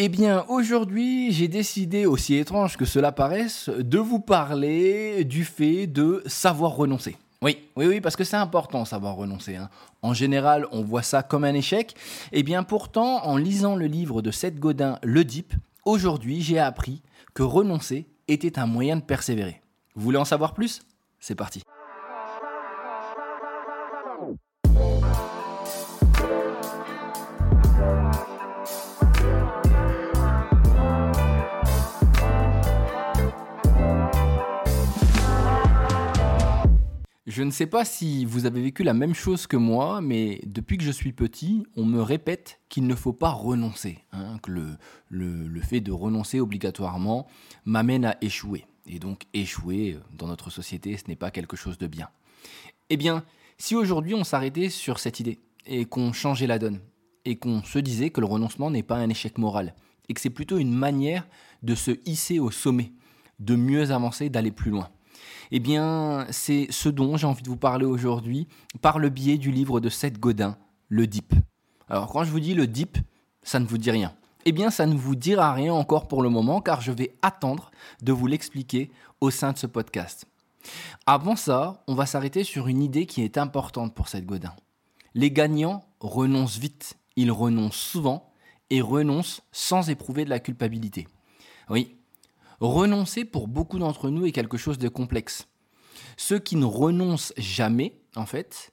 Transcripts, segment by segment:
Eh bien, aujourd'hui, j'ai décidé, aussi étrange que cela paraisse, de vous parler du fait de savoir renoncer. Oui, oui, oui, parce que c'est important savoir renoncer. hein. En général, on voit ça comme un échec. Eh bien, pourtant, en lisant le livre de Seth Godin, Le Deep, aujourd'hui, j'ai appris que renoncer était un moyen de persévérer. Vous voulez en savoir plus? C'est parti. Je ne sais pas si vous avez vécu la même chose que moi, mais depuis que je suis petit, on me répète qu'il ne faut pas renoncer, hein, que le, fait de renoncer obligatoirement m'amène à échouer. Et donc échouer euh, dans notre société, ce n'est pas quelque chose de bien. Eh bien, si aujourd'hui on s'arrêtait sur cette idée et qu'on changeait la donne, et qu'on se disait que le renoncement n'est pas un échec moral, et que c'est plutôt une manière de se hisser au sommet, de mieux avancer, d'aller plus loin. Eh bien, c'est ce dont j'ai envie de vous parler aujourd'hui par le biais du livre de Seth Godin, Le Deep. Alors, quand je vous dis le Deep, ça ne vous dit rien. Eh bien, ça ne vous dira rien encore pour le moment, car je vais attendre de vous l'expliquer au sein de ce podcast. Avant ça, on va s'arrêter sur une idée qui est importante pour Seth Godin. Les gagnants renoncent vite, ils renoncent souvent et renoncent sans éprouver de la culpabilité. Oui, renoncer pour beaucoup d'entre nous est quelque chose de complexe. Ceux qui ne renoncent jamais, en fait,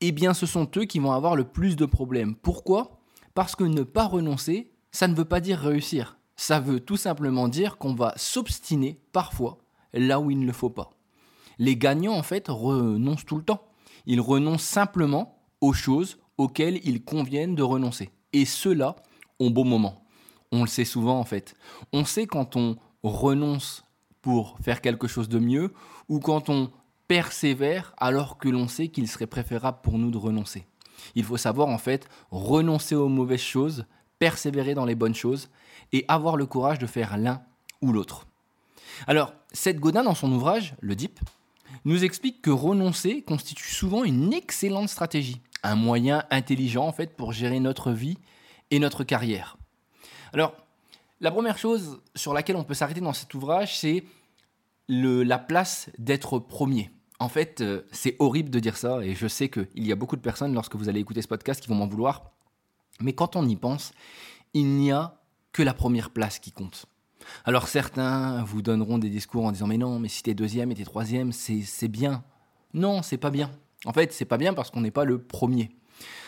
eh bien ce sont eux qui vont avoir le plus de problèmes. Pourquoi? Parce que ne pas renoncer, ça ne veut pas dire réussir. Ça veut tout simplement dire qu'on va s'obstiner parfois là où il ne le faut pas. Les gagnants, en fait, renoncent tout le temps. Ils renoncent simplement aux choses auxquelles ils conviennent de renoncer. Et ceux-là ont beau moment. On le sait souvent, en fait. On sait quand on renonce pour faire quelque chose de mieux ou quand on persévère alors que l'on sait qu'il serait préférable pour nous de renoncer. Il faut savoir, en fait, renoncer aux mauvaises choses, persévérer dans les bonnes choses et avoir le courage de faire l'un ou l'autre. Alors, Seth Godin, dans son ouvrage, Le Deep, nous explique que renoncer constitue souvent une excellente stratégie, un moyen intelligent en fait pour gérer notre vie et notre carrière. Alors, la première chose sur laquelle on peut s'arrêter dans cet ouvrage, c'est la place d'être premier. En fait, euh, c'est horrible de dire ça, et je sais qu'il y a beaucoup de personnes, lorsque vous allez écouter ce podcast, qui vont m'en vouloir. Mais quand on y pense, il n'y a que la première place qui compte. Alors certains vous donneront des discours en disant mais non, mais si t'es deuxième et t'es troisième, c'est bien. Non, c'est pas bien. En fait, c'est pas bien parce qu'on n'est pas le premier.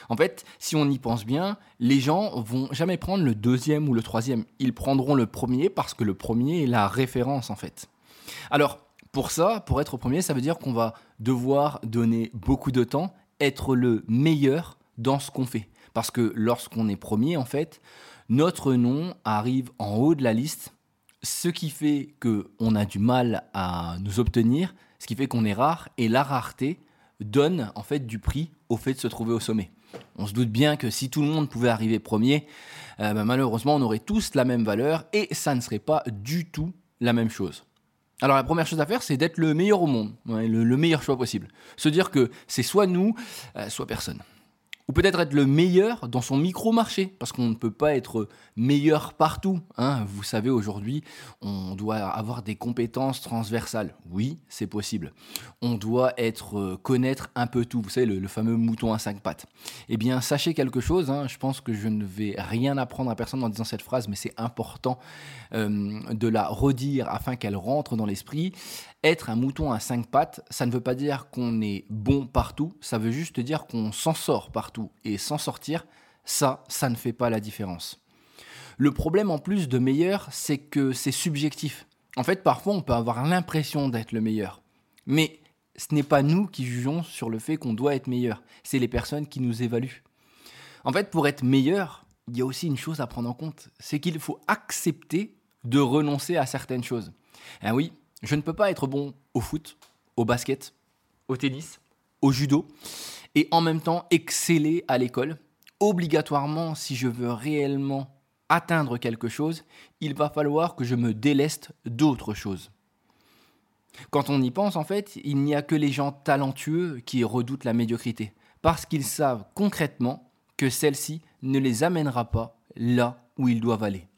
En fait, si on y pense bien, les gens vont jamais prendre le deuxième ou le troisième. Ils prendront le premier parce que le premier est la référence en fait. Alors, pour ça, pour être premier, ça veut dire qu'on va devoir donner beaucoup de temps, être le meilleur dans ce qu'on fait. Parce que lorsqu'on est premier, en fait, notre nom arrive en haut de la liste, ce qui fait qu'on a du mal à nous obtenir, ce qui fait qu'on est rare, et la rareté donne en fait du prix au fait de se trouver au sommet. On se doute bien que si tout le monde pouvait arriver premier, euh, ben, malheureusement on aurait tous la même valeur et ça ne serait pas du tout la même chose. Alors la première chose à faire, c'est d'être le meilleur au monde, le meilleur choix possible. Se dire que c'est soit nous, euh, soit personne. Ou peut-être être le meilleur dans son micro-marché, parce qu'on ne peut pas être meilleur partout. hein. Vous savez, aujourd'hui, on doit avoir des compétences transversales. Oui, c'est possible. On doit être euh, connaître un peu tout. Vous savez, le, fameux mouton à cinq pattes. Eh bien, sachez quelque chose. hein, je pense que je ne vais rien apprendre à personne en disant cette phrase, mais c'est important euh, de la redire afin qu'elle rentre dans l'esprit. Être un mouton à cinq pattes, ça ne veut pas dire qu'on est bon partout, ça veut juste dire qu'on s'en sort partout. Et s'en sortir, ça, ça ne fait pas la différence. Le problème en plus de meilleur, c'est que c'est subjectif. En fait, parfois, on peut avoir l'impression d'être le meilleur. Mais ce n'est pas nous qui jugeons sur le fait qu'on doit être meilleur, c'est les personnes qui nous évaluent. En fait, pour être meilleur, il y a aussi une chose à prendre en compte, c'est qu'il faut accepter de renoncer à certaines choses. Ah oui, je ne peux pas être bon au foot, au basket, au tennis, au judo, et en même temps exceller à l'école. Obligatoirement, si je veux réellement atteindre quelque chose, il va falloir que je me déleste d'autres choses. Quand on y pense, en fait, il n'y a que les gens talentueux qui redoutent la médiocrité, parce qu'ils savent concrètement que celle-ci ne les amènera pas là où ils doivent aller.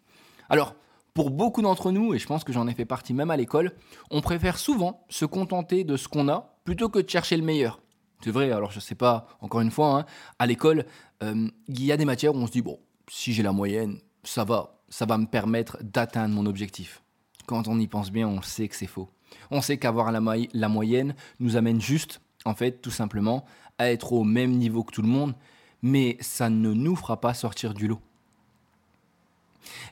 Alors, pour beaucoup d'entre nous, et je pense que j'en ai fait partie même à l'école, on préfère souvent se contenter de ce qu'on a plutôt que de chercher le meilleur. C'est vrai, alors je ne sais pas, encore une fois, hein, à l'école, euh, il y a des matières où on se dit, bon, si j'ai la moyenne, ça va, ça va me permettre d'atteindre mon objectif. Quand on y pense bien, on sait que c'est faux. On sait qu'avoir la, la moyenne nous amène juste, en fait, tout simplement, à être au même niveau que tout le monde, mais ça ne nous fera pas sortir du lot.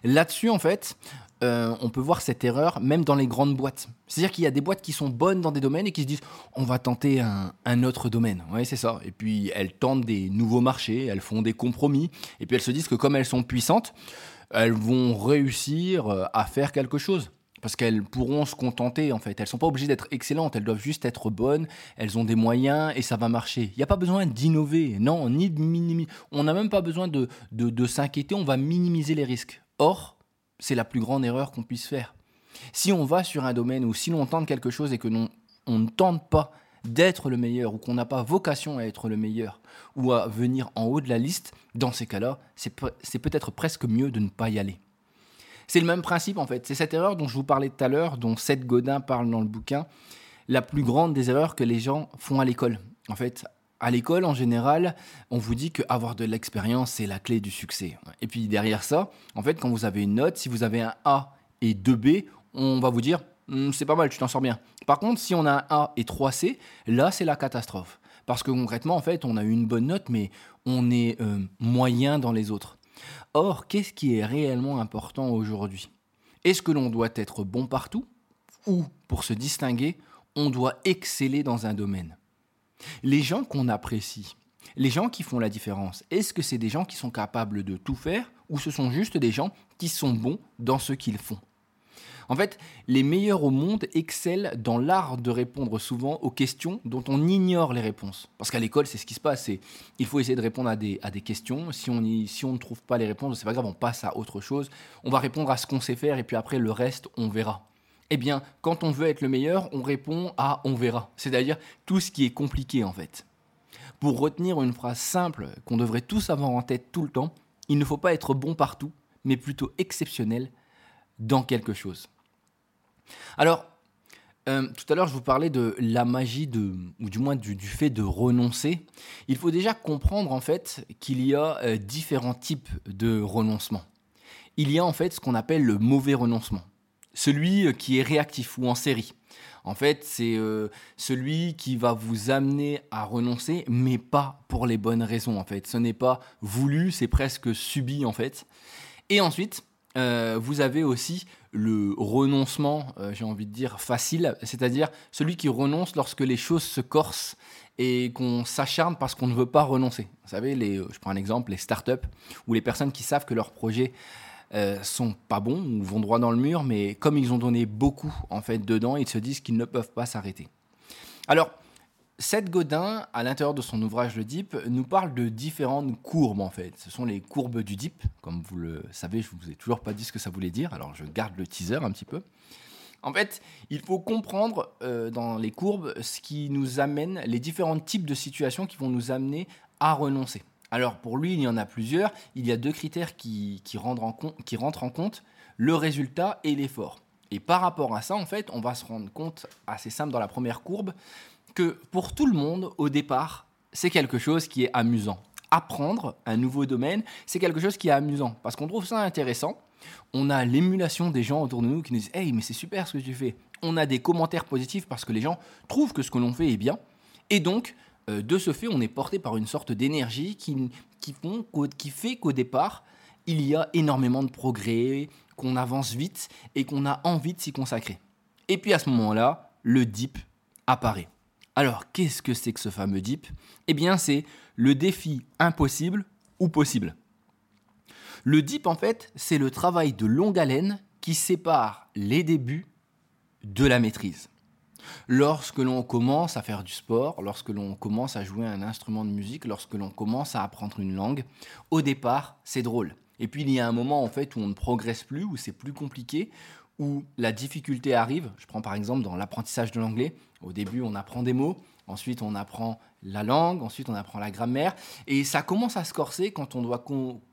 Là-dessus, en fait, euh, on peut voir cette erreur même dans les grandes boîtes. C'est-à-dire qu'il y a des boîtes qui sont bonnes dans des domaines et qui se disent on va tenter un, autre domaine. Oui, c'est ça. Et puis elles tentent des nouveaux marchés, elles font des compromis, et puis elles se disent que comme elles sont puissantes, elles vont réussir euh, à faire quelque chose. Parce qu'elles pourront se contenter, en fait. Elles ne sont pas obligées d'être excellentes, elles doivent juste être bonnes, elles ont des moyens et ça va marcher. Il n'y a pas besoin d'innover, non, ni de minimiser. On n'a même pas besoin de, de s'inquiéter, on va minimiser les risques. Or, c'est la plus grande erreur qu'on puisse faire. Si on va sur un domaine ou si l'on tente quelque chose et que non, on ne tente pas d'être le meilleur ou qu'on n'a pas vocation à être le meilleur ou à venir en haut de la liste, dans ces cas-là, c'est peut-être presque mieux de ne pas y aller. C'est le même principe en fait. C'est cette erreur dont je vous parlais tout à l'heure, dont Seth Godin parle dans le bouquin, la plus grande des erreurs que les gens font à l'école. En fait, à l'école, en général, on vous dit qu'avoir de l'expérience, c'est la clé du succès. Et puis derrière ça, en fait, quand vous avez une note, si vous avez un A et 2 B, on va vous dire, hmm, c'est pas mal, tu t'en sors bien. Par contre, si on a un A et 3 C, là, c'est la catastrophe. Parce que concrètement, en fait, on a eu une bonne note, mais on est euh, moyen dans les autres. Or, qu'est-ce qui est réellement important aujourd'hui? Est-ce que l'on doit être bon partout? Ou, pour se distinguer, on doit exceller dans un domaine? Les gens qu'on apprécie, les gens qui font la différence, est-ce que c'est des gens qui sont capables de tout faire? Ou ce sont juste des gens qui sont bons dans ce qu'ils font? En fait, les meilleurs au monde excellent dans l'art de répondre souvent aux questions dont on ignore les réponses. Parce qu'à l'école, c'est ce qui se passe. il faut essayer de répondre à des, questions. Si on, si on ne trouve pas les réponses, c'est pas grave, on passe à autre chose. On va répondre à ce qu'on sait faire et puis après, le reste, on verra. Eh bien, quand on veut être le meilleur, on répond à on verra. C'est-à-dire tout ce qui est compliqué en fait. Pour retenir une phrase simple qu'on devrait tous avoir en tête tout le temps, il ne faut pas être bon partout, mais plutôt exceptionnel dans quelque chose. Alors, euh, tout à l'heure, je vous parlais de la magie, de, ou du moins du, fait de renoncer. Il faut déjà comprendre en fait qu'il y a euh, différents types de renoncement. Il y a en fait ce qu'on appelle le mauvais renoncement celui euh, qui est réactif ou en série. En fait, c'est celui qui va vous amener à renoncer, mais pas pour les bonnes raisons. En fait, ce n'est pas voulu, c'est presque subi en fait. Et ensuite, vous avez aussi le renoncement, j'ai envie de dire facile, c'est-à-dire celui qui renonce lorsque les choses se corsent et qu'on s'acharne parce qu'on ne veut pas renoncer. Vous savez, les, je prends un exemple, les startups ou les personnes qui savent que leur projet euh, sont pas bons ou vont droit dans le mur, mais comme ils ont donné beaucoup en fait dedans, ils se disent qu'ils ne peuvent pas s'arrêter. Alors, Seth Godin, à l'intérieur de son ouvrage Le Deep, nous parle de différentes courbes en fait. Ce sont les courbes du Deep, comme vous le savez, je vous ai toujours pas dit ce que ça voulait dire, alors je garde le teaser un petit peu. En fait, il faut comprendre euh, dans les courbes ce qui nous amène, les différents types de situations qui vont nous amener à renoncer. Alors pour lui, il y en a plusieurs. Il y a deux critères qui, rentrent en compte, le résultat et l'effort. Et par rapport à ça, en fait, on va se rendre compte, assez simple dans la première courbe, que pour tout le monde, au départ, c'est quelque chose qui est amusant. Apprendre un nouveau domaine, c'est quelque chose qui est amusant, parce qu'on trouve ça intéressant. On a l'émulation des gens autour de nous qui nous disent Hey, mais c'est super ce que tu fais. On a des commentaires positifs parce que les gens trouvent que ce que l'on fait est bien. Et donc, euh, de ce fait, on est porté par une sorte d'énergie qui, qui fait qu'au départ, il y a énormément de progrès, qu'on avance vite et qu'on a envie de s'y consacrer. Et puis à ce moment-là, le dip apparaît. Alors, qu'est-ce que c'est que ce fameux dip Eh bien, c'est le défi impossible ou possible. Le dip, en fait, c'est le travail de longue haleine qui sépare les débuts de la maîtrise. Lorsque l'on commence à faire du sport, lorsque l'on commence à jouer un instrument de musique, lorsque l'on commence à apprendre une langue, au départ, c'est drôle. Et puis il y a un moment en fait où on ne progresse plus, où c'est plus compliqué, où la difficulté arrive, je prends par exemple dans l'apprentissage de l'anglais, au début on apprend des mots, ensuite on apprend la langue, ensuite on apprend la grammaire, et ça commence à se corser quand on doit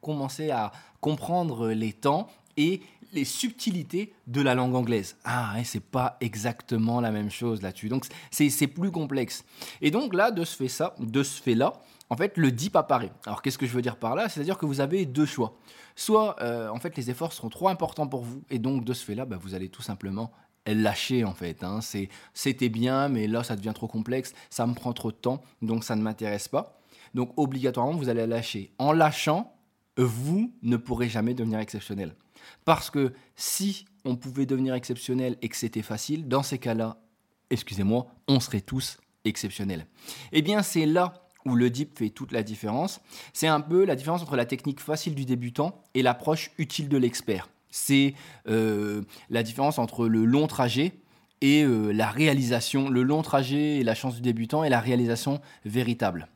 commencer à comprendre les temps et les subtilités de la langue anglaise. Ah, c'est pas exactement la même chose là-dessus. Donc c'est plus complexe. Et donc là, de ce fait ça, de ce fait là, en fait, le DIP apparaît. Alors qu'est-ce que je veux dire par là? C'est-à-dire que vous avez deux choix. Soit, euh, en fait, les efforts seront trop importants pour vous, et donc de ce fait là, bah, vous allez tout simplement lâcher en fait. Hein. C'était bien, mais là ça devient trop complexe, ça me prend trop de temps, donc ça ne m'intéresse pas. Donc obligatoirement, vous allez lâcher. En lâchant, vous ne pourrez jamais devenir exceptionnel. Parce que si on pouvait devenir exceptionnel et que c'était facile, dans ces cas-là, excusez-moi, on serait tous exceptionnels. Eh bien, c'est là où le DIP fait toute la différence. C'est un peu la différence entre la technique facile du débutant et l'approche utile de l'expert. C'est euh, la différence entre le long trajet et euh, la réalisation, le long trajet et la chance du débutant et la réalisation véritable.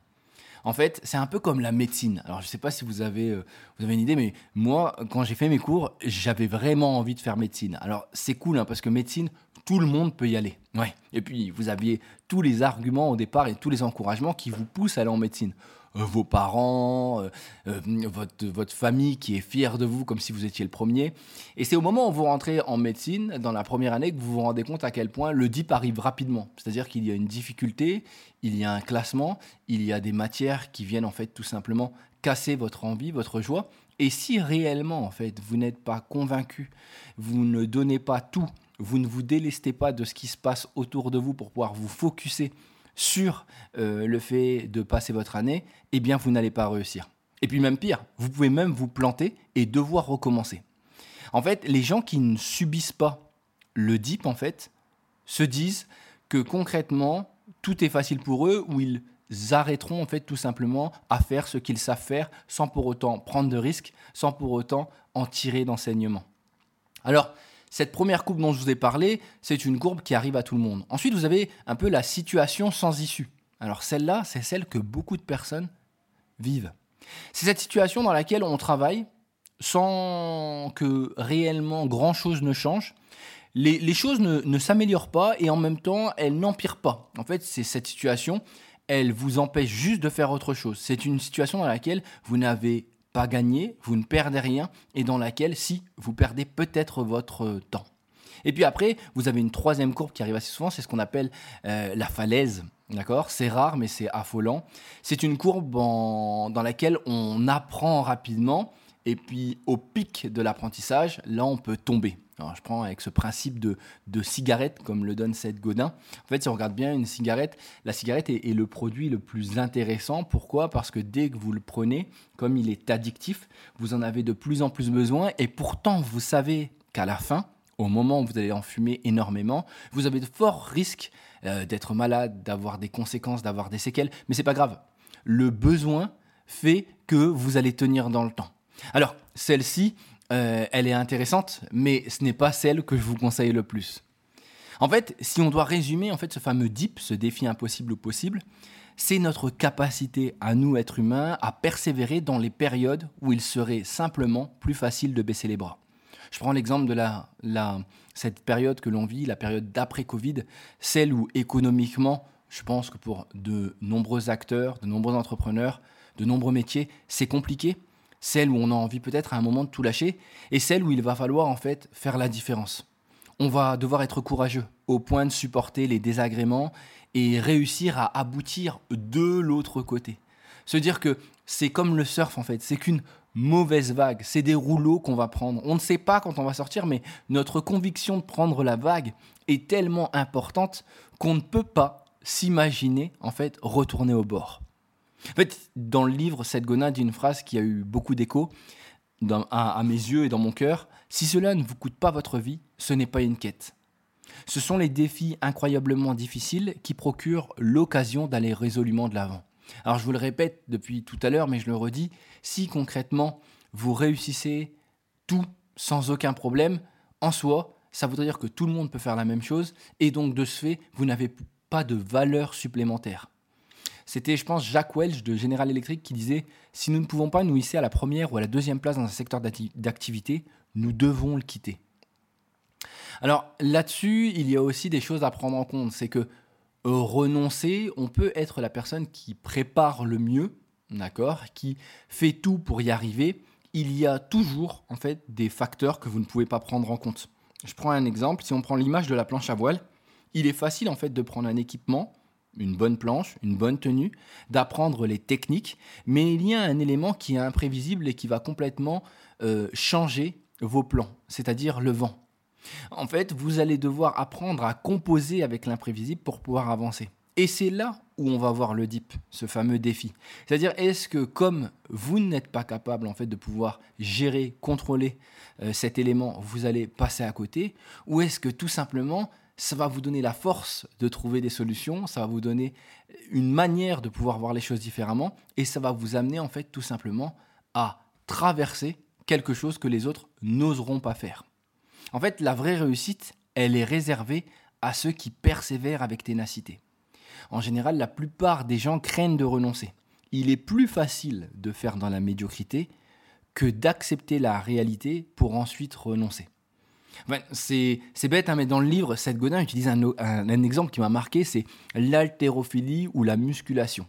En fait, c'est un peu comme la médecine. Alors, je ne sais pas si vous avez, euh, vous avez une idée, mais moi, quand j'ai fait mes cours, j'avais vraiment envie de faire médecine. Alors, c'est cool, hein, parce que médecine, tout le monde peut y aller. Ouais. Et puis, vous aviez tous les arguments au départ et tous les encouragements qui vous poussent à aller en médecine. Euh, vos parents, euh, euh, votre, votre famille qui est fière de vous comme si vous étiez le premier. Et c'est au moment où vous rentrez en médecine, dans la première année, que vous vous rendez compte à quel point le DIP arrive rapidement. C'est-à-dire qu'il y a une difficulté, il y a un classement, il y a des matières qui viennent en fait tout simplement casser votre envie, votre joie. Et si réellement en fait vous n'êtes pas convaincu, vous ne donnez pas tout, vous ne vous délestez pas de ce qui se passe autour de vous pour pouvoir vous focuser sur euh, le fait de passer votre année, eh bien, vous n'allez pas réussir. Et puis même pire, vous pouvez même vous planter et devoir recommencer. En fait, les gens qui ne subissent pas le dip, en fait, se disent que concrètement, tout est facile pour eux, ou ils arrêteront en fait tout simplement à faire ce qu'ils savent faire sans pour autant prendre de risques, sans pour autant en tirer d'enseignement. Alors, cette première courbe dont je vous ai parlé, c'est une courbe qui arrive à tout le monde. Ensuite, vous avez un peu la situation sans issue. Alors celle-là, c'est celle que beaucoup de personnes vivent. C'est cette situation dans laquelle on travaille sans que réellement grand-chose ne change. Les, choses ne, ne s'améliorent pas et en même temps, elles n'empirent pas. En fait, c'est cette situation, elle vous empêche juste de faire autre chose. C'est une situation dans laquelle vous n'avez pas gagné, vous ne perdez rien, et dans laquelle, si, vous perdez peut-être votre temps. Et puis après, vous avez une troisième courbe qui arrive assez souvent, c'est ce qu'on appelle euh, la falaise. D'accord? C'est rare, mais c'est affolant. C'est une courbe dans laquelle on apprend rapidement, et puis au pic de l'apprentissage, là, on peut tomber. Je prends avec ce principe de, cigarette, comme le donne Seth Godin. En fait, si on regarde bien une cigarette, la cigarette est, le produit le plus intéressant. Pourquoi? Parce que dès que vous le prenez, comme il est addictif, vous en avez de plus en plus besoin. Et pourtant, vous savez qu'à la fin, au moment où vous allez en fumer énormément, vous avez de forts risques euh, d'être malade, d'avoir des conséquences, d'avoir des séquelles. Mais c'est pas grave. Le besoin fait que vous allez tenir dans le temps. Alors, celle-ci, euh, elle est intéressante, mais ce n'est pas celle que je vous conseille le plus. En fait, si on doit résumer en fait ce fameux DIP, ce défi impossible ou possible, c'est notre capacité à nous, êtres humains, à persévérer dans les périodes où il serait simplement plus facile de baisser les bras. Je prends l'exemple de la, cette période que l'on vit, la période d'après-Covid, celle où économiquement, je pense que pour de nombreux acteurs, de nombreux entrepreneurs, de nombreux métiers, c'est compliqué celle où on a envie peut-être à un moment de tout lâcher, et celle où il va falloir en fait faire la différence. On va devoir être courageux au point de supporter les désagréments et réussir à aboutir de l'autre côté. Se dire que c'est comme le surf en fait, c'est qu'une mauvaise vague, c'est des rouleaux qu'on va prendre. On ne sait pas quand on va sortir, mais notre conviction de prendre la vague est tellement importante qu'on ne peut pas s'imaginer en fait retourner au bord. En fait, dans le livre, Seth Godin dit une phrase qui a eu beaucoup d'écho à, mes yeux et dans mon cœur. Si cela ne vous coûte pas votre vie, ce n'est pas une quête. Ce sont les défis incroyablement difficiles qui procurent l'occasion d'aller résolument de l'avant. Alors je vous le répète depuis tout à l'heure, mais je le redis, si concrètement vous réussissez tout sans aucun problème, en soi, ça voudrait dire que tout le monde peut faire la même chose, et donc de ce fait, vous n'avez pas de valeur supplémentaire. C'était, je pense, Jacques Welch de General Electric qui disait Si nous ne pouvons pas nous hisser à la première ou à la deuxième place dans un secteur d'activité, nous devons le quitter. Alors là-dessus, il y a aussi des choses à prendre en compte. C'est que renoncer, on peut être la personne qui prépare le mieux, d'accord, qui fait tout pour y arriver. Il y a toujours en fait des facteurs que vous ne pouvez pas prendre en compte. Je prends un exemple. Si on prend l'image de la planche à voile, il est facile en fait de prendre un équipement, une bonne planche, une bonne tenue, d'apprendre les techniques, mais il y a un élément qui est imprévisible et qui va complètement euh, changer vos plans, c'est-à-dire le vent. En fait, vous allez devoir apprendre à composer avec l'imprévisible pour pouvoir avancer. Et c'est là où on va voir le deep, ce fameux défi. C'est-à-dire, est-ce que comme vous n'êtes pas capable en fait de pouvoir gérer, contrôler euh, cet élément, vous allez passer à côté, ou est-ce que tout simplement ça va vous donner la force de trouver des solutions, ça va vous donner une manière de pouvoir voir les choses différemment, et ça va vous amener en fait tout simplement à traverser quelque chose que les autres n'oseront pas faire. En fait, la vraie réussite, elle est réservée à ceux qui persévèrent avec ténacité. En général, la plupart des gens craignent de renoncer. Il est plus facile de faire dans la médiocrité que d'accepter la réalité pour ensuite renoncer. C'est, bête, hein, mais dans le livre, Seth Godin utilise un exemple qui m'a marqué, c'est l'haltérophilie ou la musculation.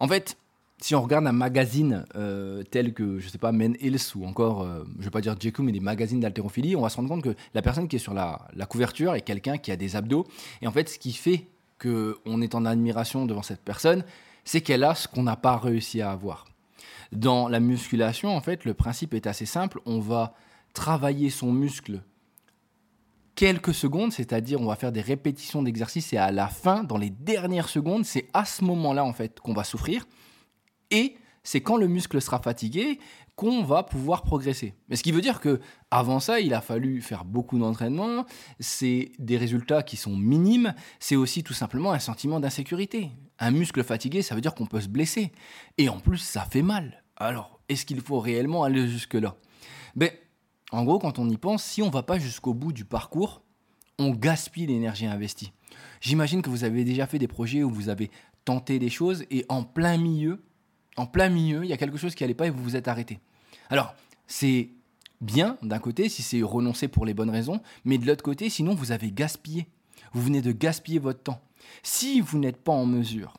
En fait, si on regarde un magazine euh, tel que, je sais pas, Men Hills ou encore, euh, je vais pas dire JQ, mais des magazines d'haltérophilie, on va se rendre compte que la personne qui est sur la, couverture est quelqu'un qui a des abdos. Et en fait, ce qui fait qu'on est en admiration devant cette personne, c'est qu'elle a ce qu'on n'a pas réussi à avoir. Dans la musculation, en fait, le principe est assez simple. On va travailler son muscle quelques secondes, c'est-à-dire on va faire des répétitions d'exercice et à la fin, dans les dernières secondes, c'est à ce moment-là en fait qu'on va souffrir. Et c'est quand le muscle sera fatigué qu'on va pouvoir progresser. Mais ce qui veut dire que avant ça, il a fallu faire beaucoup d'entraînement, c'est des résultats qui sont minimes, c'est aussi tout simplement un sentiment d'insécurité. Un muscle fatigué, ça veut dire qu'on peut se blesser et en plus ça fait mal. Alors, est-ce qu'il faut réellement aller jusque-là? Ben en gros, quand on y pense, si on va pas jusqu'au bout du parcours, on gaspille l'énergie investie. J'imagine que vous avez déjà fait des projets où vous avez tenté des choses et en plein milieu, en plein milieu, il y a quelque chose qui n'allait pas et vous vous êtes arrêté. Alors, c'est bien d'un côté si c'est renoncer pour les bonnes raisons, mais de l'autre côté, sinon vous avez gaspillé. Vous venez de gaspiller votre temps. Si vous n'êtes pas en mesure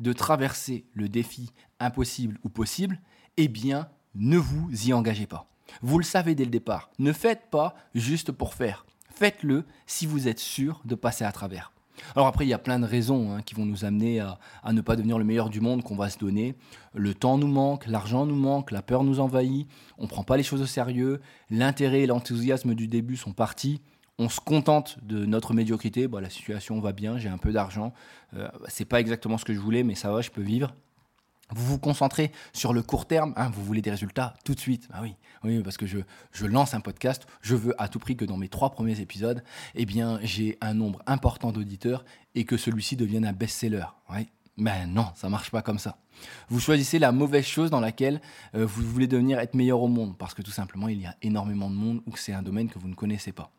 de traverser le défi impossible ou possible, eh bien, ne vous y engagez pas. Vous le savez dès le départ. Ne faites pas juste pour faire. Faites-le si vous êtes sûr de passer à travers. Alors après, il y a plein de raisons hein, qui vont nous amener à, ne pas devenir le meilleur du monde qu'on va se donner. Le temps nous manque, l'argent nous manque, la peur nous envahit, on ne prend pas les choses au sérieux, l'intérêt et l'enthousiasme du début sont partis. On se contente de notre médiocrité, bah, la situation va bien, j'ai un peu d'argent, euh, c'est pas exactement ce que je voulais, mais ça va, je peux vivre. Vous vous concentrez sur le court terme, hein, vous voulez des résultats tout de suite. Bah oui, oui, parce que je, je, lance un podcast, je veux à tout prix que dans mes trois premiers épisodes, eh bien, j'ai un nombre important d'auditeurs et que celui-ci devienne un best-seller. Oui. Mais non, ça marche pas comme ça. Vous choisissez la mauvaise chose dans laquelle euh, vous voulez devenir être meilleur au monde, parce que tout simplement, il y a énormément de monde ou que c'est un domaine que vous ne connaissez pas.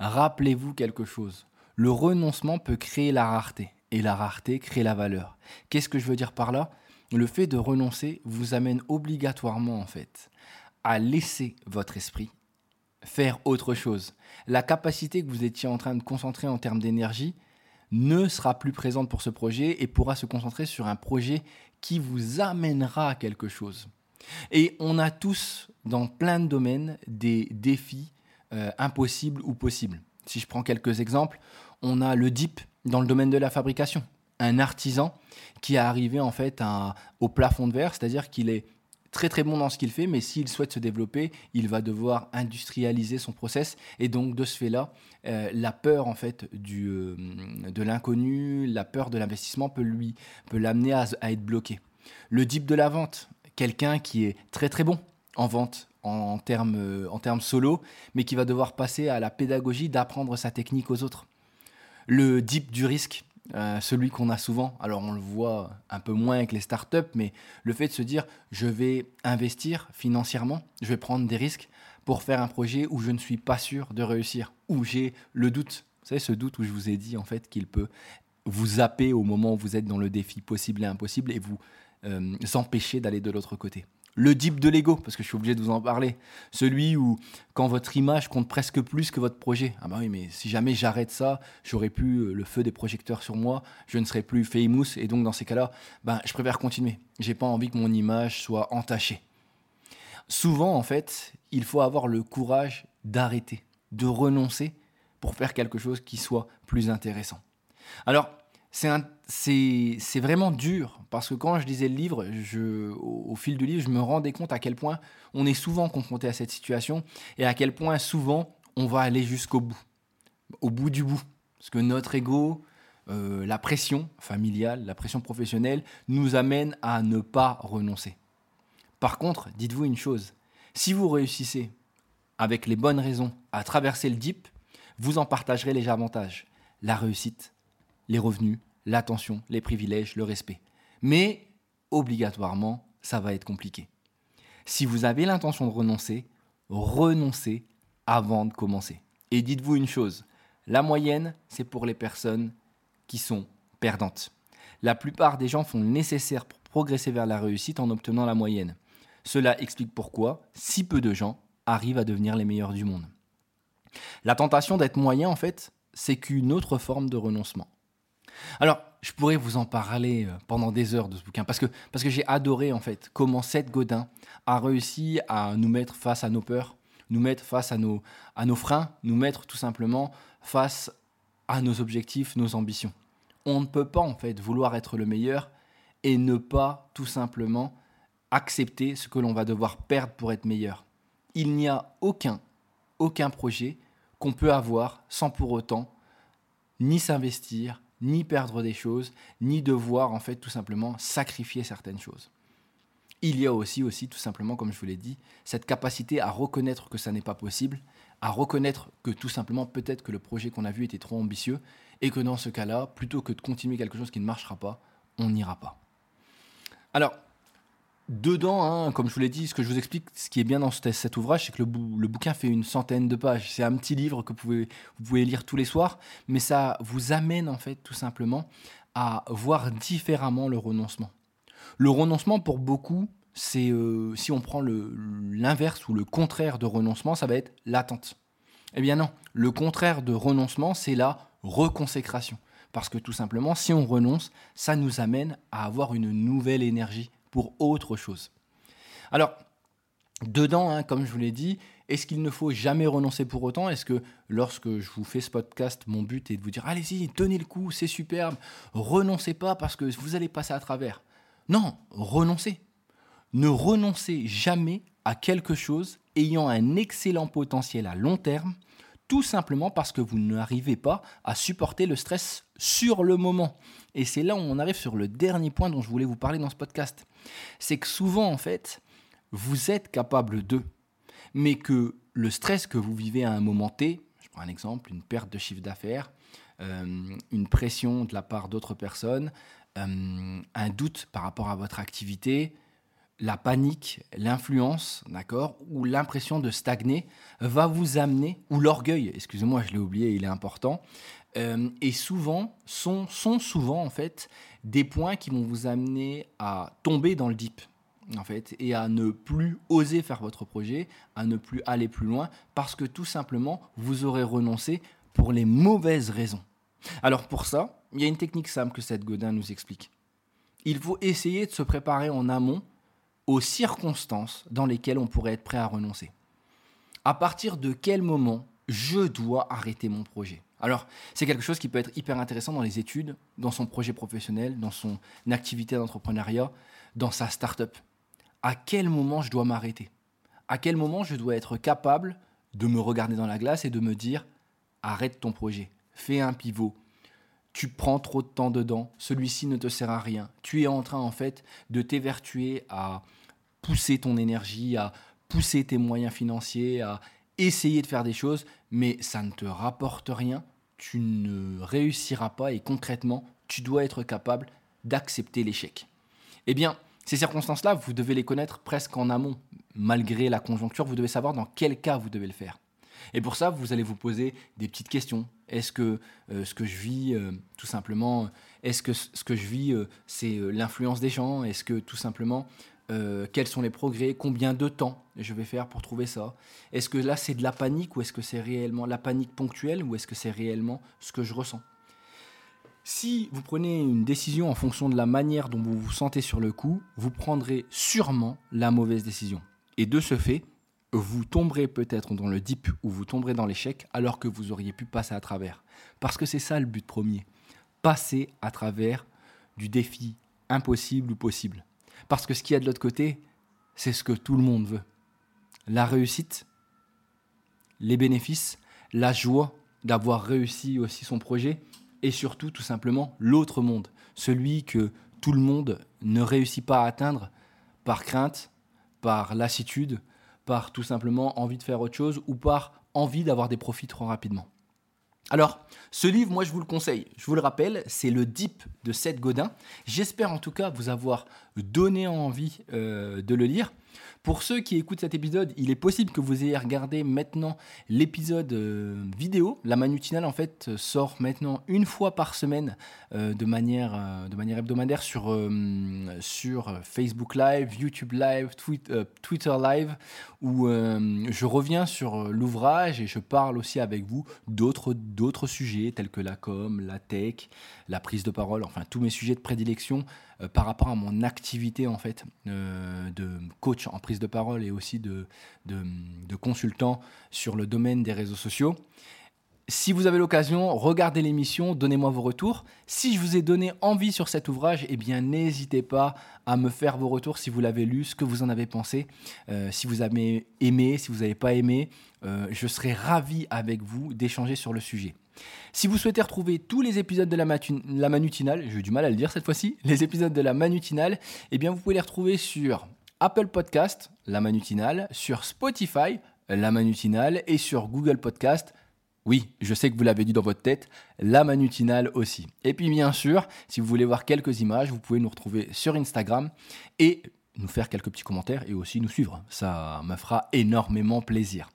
Rappelez-vous quelque chose. Le renoncement peut créer la rareté, et la rareté crée la valeur. Qu'est-ce que je veux dire par là? Le fait de renoncer vous amène obligatoirement en fait à laisser votre esprit faire autre chose. La capacité que vous étiez en train de concentrer en termes d'énergie ne sera plus présente pour ce projet et pourra se concentrer sur un projet qui vous amènera à quelque chose. Et on a tous, dans plein de domaines, des défis euh, impossibles ou possibles. Si je prends quelques exemples, on a le DIP dans le domaine de la fabrication un artisan qui est arrivé en fait au plafond de verre, c'est-à-dire qu'il est très très bon dans ce qu'il fait, mais s'il souhaite se développer, il va devoir industrialiser son process. Et donc de ce fait-là, euh, la peur en fait euh, de l'inconnu, la peur de l'investissement peut lui peut l'amener à, être bloqué. Le deep de la vente, quelqu'un qui est très très bon en vente en, termes euh, en termes solo, mais qui va devoir passer à la pédagogie d'apprendre sa technique aux autres. Le deep du risque, euh, celui qu'on a souvent. Alors on le voit un peu moins avec les startups, mais le fait de se dire je vais investir financièrement, je vais prendre des risques pour faire un projet où je ne suis pas sûr de réussir, où j'ai le doute. Vous savez, ce doute où je vous ai dit en fait qu'il peut vous zapper au moment où vous êtes dans le défi possible et impossible et vous euh, empêcher d'aller de l'autre côté. Le dip de l'ego, parce que je suis obligé de vous en parler. Celui où, quand votre image compte presque plus que votre projet. Ah bah oui, mais si jamais j'arrête ça, j'aurais plus euh, le feu des projecteurs sur moi, je ne serais plus famous, et donc dans ces cas-là, ben, je préfère continuer. J'ai pas envie que mon image soit entachée. Souvent, en fait, il faut avoir le courage d'arrêter, de renoncer pour faire quelque chose qui soit plus intéressant. Alors, c'est vraiment dur parce que quand je lisais le livre, au, fil du livre, je me rendais compte à quel point on est souvent confronté à cette situation et à quel point souvent on va aller jusqu'au bout, au bout du bout. Parce que notre ego, euh, la pression familiale, la pression professionnelle nous amène à ne pas renoncer. Par contre, dites-vous une chose, si vous réussissez avec les bonnes raisons à traverser le dip, vous en partagerez les avantages, la réussite, les revenus, l'attention, les privilèges, le respect. Mais obligatoirement, ça va être compliqué. Si vous avez l'intention de renoncer, renoncez avant de commencer. Et dites-vous une chose, la moyenne, c'est pour les personnes qui sont perdantes. La plupart des gens font le nécessaire pour progresser vers la réussite en obtenant la moyenne. Cela explique pourquoi si peu de gens arrivent à devenir les meilleurs du monde. La tentation d'être moyen, en fait, c'est qu'une autre forme de renoncement. Alors, je pourrais vous en parler euh, pendant des heures de ce bouquin, parce que, parce que j'ai adoré en fait comment Seth Godin a réussi à nous mettre face à nos peurs, nous mettre face à nos, à nos freins, nous mettre tout simplement face à nos objectifs, nos ambitions. On ne peut pas en fait vouloir être le meilleur et ne pas tout simplement accepter ce que l'on va devoir perdre pour être meilleur. Il n'y a aucun, aucun projet qu'on peut avoir sans pour autant ni s'investir, ni perdre des choses, ni devoir en fait tout simplement sacrifier certaines choses. Il y a aussi, aussi tout simplement, comme je vous l'ai dit, cette capacité à reconnaître que ça n'est pas possible, à reconnaître que tout simplement peut-être que le projet qu'on a vu était trop ambitieux et que dans ce cas-là, plutôt que de continuer quelque chose qui ne marchera pas, on n'ira pas. Alors, Dedans, hein, comme je vous l'ai dit, ce que je vous explique, ce qui est bien dans cet, ouvrage, c'est que le, bouquin fait une centaine de pages. C'est un petit livre que vous pouvez, lire tous les soirs, mais ça vous amène en fait tout simplement à voir différemment le renoncement. Le renoncement, pour beaucoup, c'est euh, si on prend l'inverse ou le contraire de renoncement, ça va être l'attente. Eh bien non, le contraire de renoncement, c'est la reconsécration. Parce que tout simplement, si on renonce, ça nous amène à avoir une nouvelle énergie autre chose. Alors, dedans, hein, comme je vous l'ai dit, est-ce qu'il ne faut jamais renoncer pour autant? Est-ce que lorsque je vous fais ce podcast, mon but est de vous dire allez-y, tenez le coup, c'est superbe, renoncez pas parce que vous allez passer à travers Non, renoncez. Ne renoncez jamais à quelque chose ayant un excellent potentiel à long terme, tout simplement parce que vous n'arrivez pas à supporter le stress sur le moment. Et c'est là où on arrive sur le dernier point dont je voulais vous parler dans ce podcast c'est que souvent, en fait, vous êtes capable de, mais que le stress que vous vivez à un moment T, je prends un exemple, une perte de chiffre d'affaires, euh, une pression de la part d'autres personnes, euh, un doute par rapport à votre activité, la panique, l'influence, d'accord, ou l'impression de stagner va vous amener, ou l'orgueil, excusez-moi, je l'ai oublié, il est important, euh, et souvent, sont, sont souvent en fait des points qui vont vous amener à tomber dans le deep en fait, et à ne plus oser faire votre projet, à ne plus aller plus loin, parce que tout simplement, vous aurez renoncé pour les mauvaises raisons. Alors pour ça, il y a une technique simple que Seth Godin nous explique. Il faut essayer de se préparer en amont aux circonstances dans lesquelles on pourrait être prêt à renoncer. À partir de quel moment je dois arrêter mon projet? Alors, c'est quelque chose qui peut être hyper intéressant dans les études, dans son projet professionnel, dans son activité d'entrepreneuriat, dans sa start-up. À quel moment je dois m'arrêter? À quel moment je dois être capable de me regarder dans la glace et de me dire arrête ton projet, fais un pivot. Tu prends trop de temps dedans, celui-ci ne te sert à rien. Tu es en train en fait de t'évertuer à pousser ton énergie, à pousser tes moyens financiers, à essayer de faire des choses, mais ça ne te rapporte rien, tu ne réussiras pas et concrètement, tu dois être capable d'accepter l'échec. Eh bien, ces circonstances-là, vous devez les connaître presque en amont. Malgré la conjoncture, vous devez savoir dans quel cas vous devez le faire. Et pour ça, vous allez vous poser des petites questions. Est-ce que euh, ce que je vis, euh, tout simplement, est-ce que ce que je vis, euh, c'est l'influence des gens? Est-ce que tout simplement, quels sont les progrès, combien de temps je vais faire pour trouver ça? Est-ce que là c'est de la panique ou est-ce que c'est réellement la panique ponctuelle ou est-ce que c'est réellement ce que je ressens? Si vous prenez une décision en fonction de la manière dont vous vous sentez sur le coup, vous prendrez sûrement la mauvaise décision. Et de ce fait, vous tomberez peut-être dans le deep ou vous tomberez dans l'échec alors que vous auriez pu passer à travers. Parce que c'est ça le but premier. Passer à travers du défi impossible ou possible. Parce que ce qu'il y a de l'autre côté, c'est ce que tout le monde veut. La réussite, les bénéfices, la joie d'avoir réussi aussi son projet, et surtout tout simplement l'autre monde, celui que tout le monde ne réussit pas à atteindre par crainte, par lassitude, par tout simplement envie de faire autre chose ou par envie d'avoir des profits trop rapidement. Alors, ce livre, moi, je vous le conseille. Je vous le rappelle, c'est le Deep de Seth Godin. J'espère en tout cas vous avoir donné envie euh, de le lire. Pour ceux qui écoutent cet épisode, il est possible que vous ayez regardé maintenant l'épisode euh, vidéo. La manutinale, en fait, sort maintenant une fois par semaine euh, de, manière, euh, de manière hebdomadaire sur, sur Facebook Live, YouTube Live, Twitter Live, où je reviens sur l'ouvrage et je parle aussi avec vous d'autres, d'autres sujets tels que la com, la tech, la prise de parole, enfin tous mes sujets de prédilection euh, par rapport à mon activité en fait euh, de coach en prise de parole et aussi de, de, consultant sur le domaine des réseaux sociaux. Si vous avez l'occasion, regardez l'émission, donnez-moi vos retours. Si je vous ai donné envie sur cet ouvrage, eh bien n'hésitez pas à me faire vos retours si vous l'avez lu, ce que vous en avez pensé, euh, si vous avez aimé, si vous n'avez pas aimé. je serai ravi avec vous d'échanger sur le sujet. Si vous souhaitez retrouver tous les épisodes de la, manutinale, j'ai eu du mal à le dire cette fois-ci, les épisodes de la manutinale, eh bien vous pouvez les retrouver sur Apple Podcast, la manutinale, sur Spotify, la manutinale, et sur Google Podcast. Oui, je sais que vous l'avez dit dans votre tête, la manutinale aussi. Et puis bien sûr, si vous voulez voir quelques images, vous pouvez nous retrouver sur Instagram et nous faire quelques petits commentaires et aussi nous suivre. Ça me fera énormément plaisir.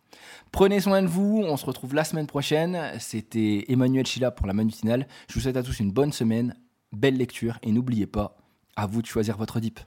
Prenez soin de vous, on se retrouve la semaine prochaine. C'était Emmanuel Chila pour la Manutinale. Je vous souhaite à tous une bonne semaine, belle lecture et n'oubliez pas, à vous de choisir votre dip.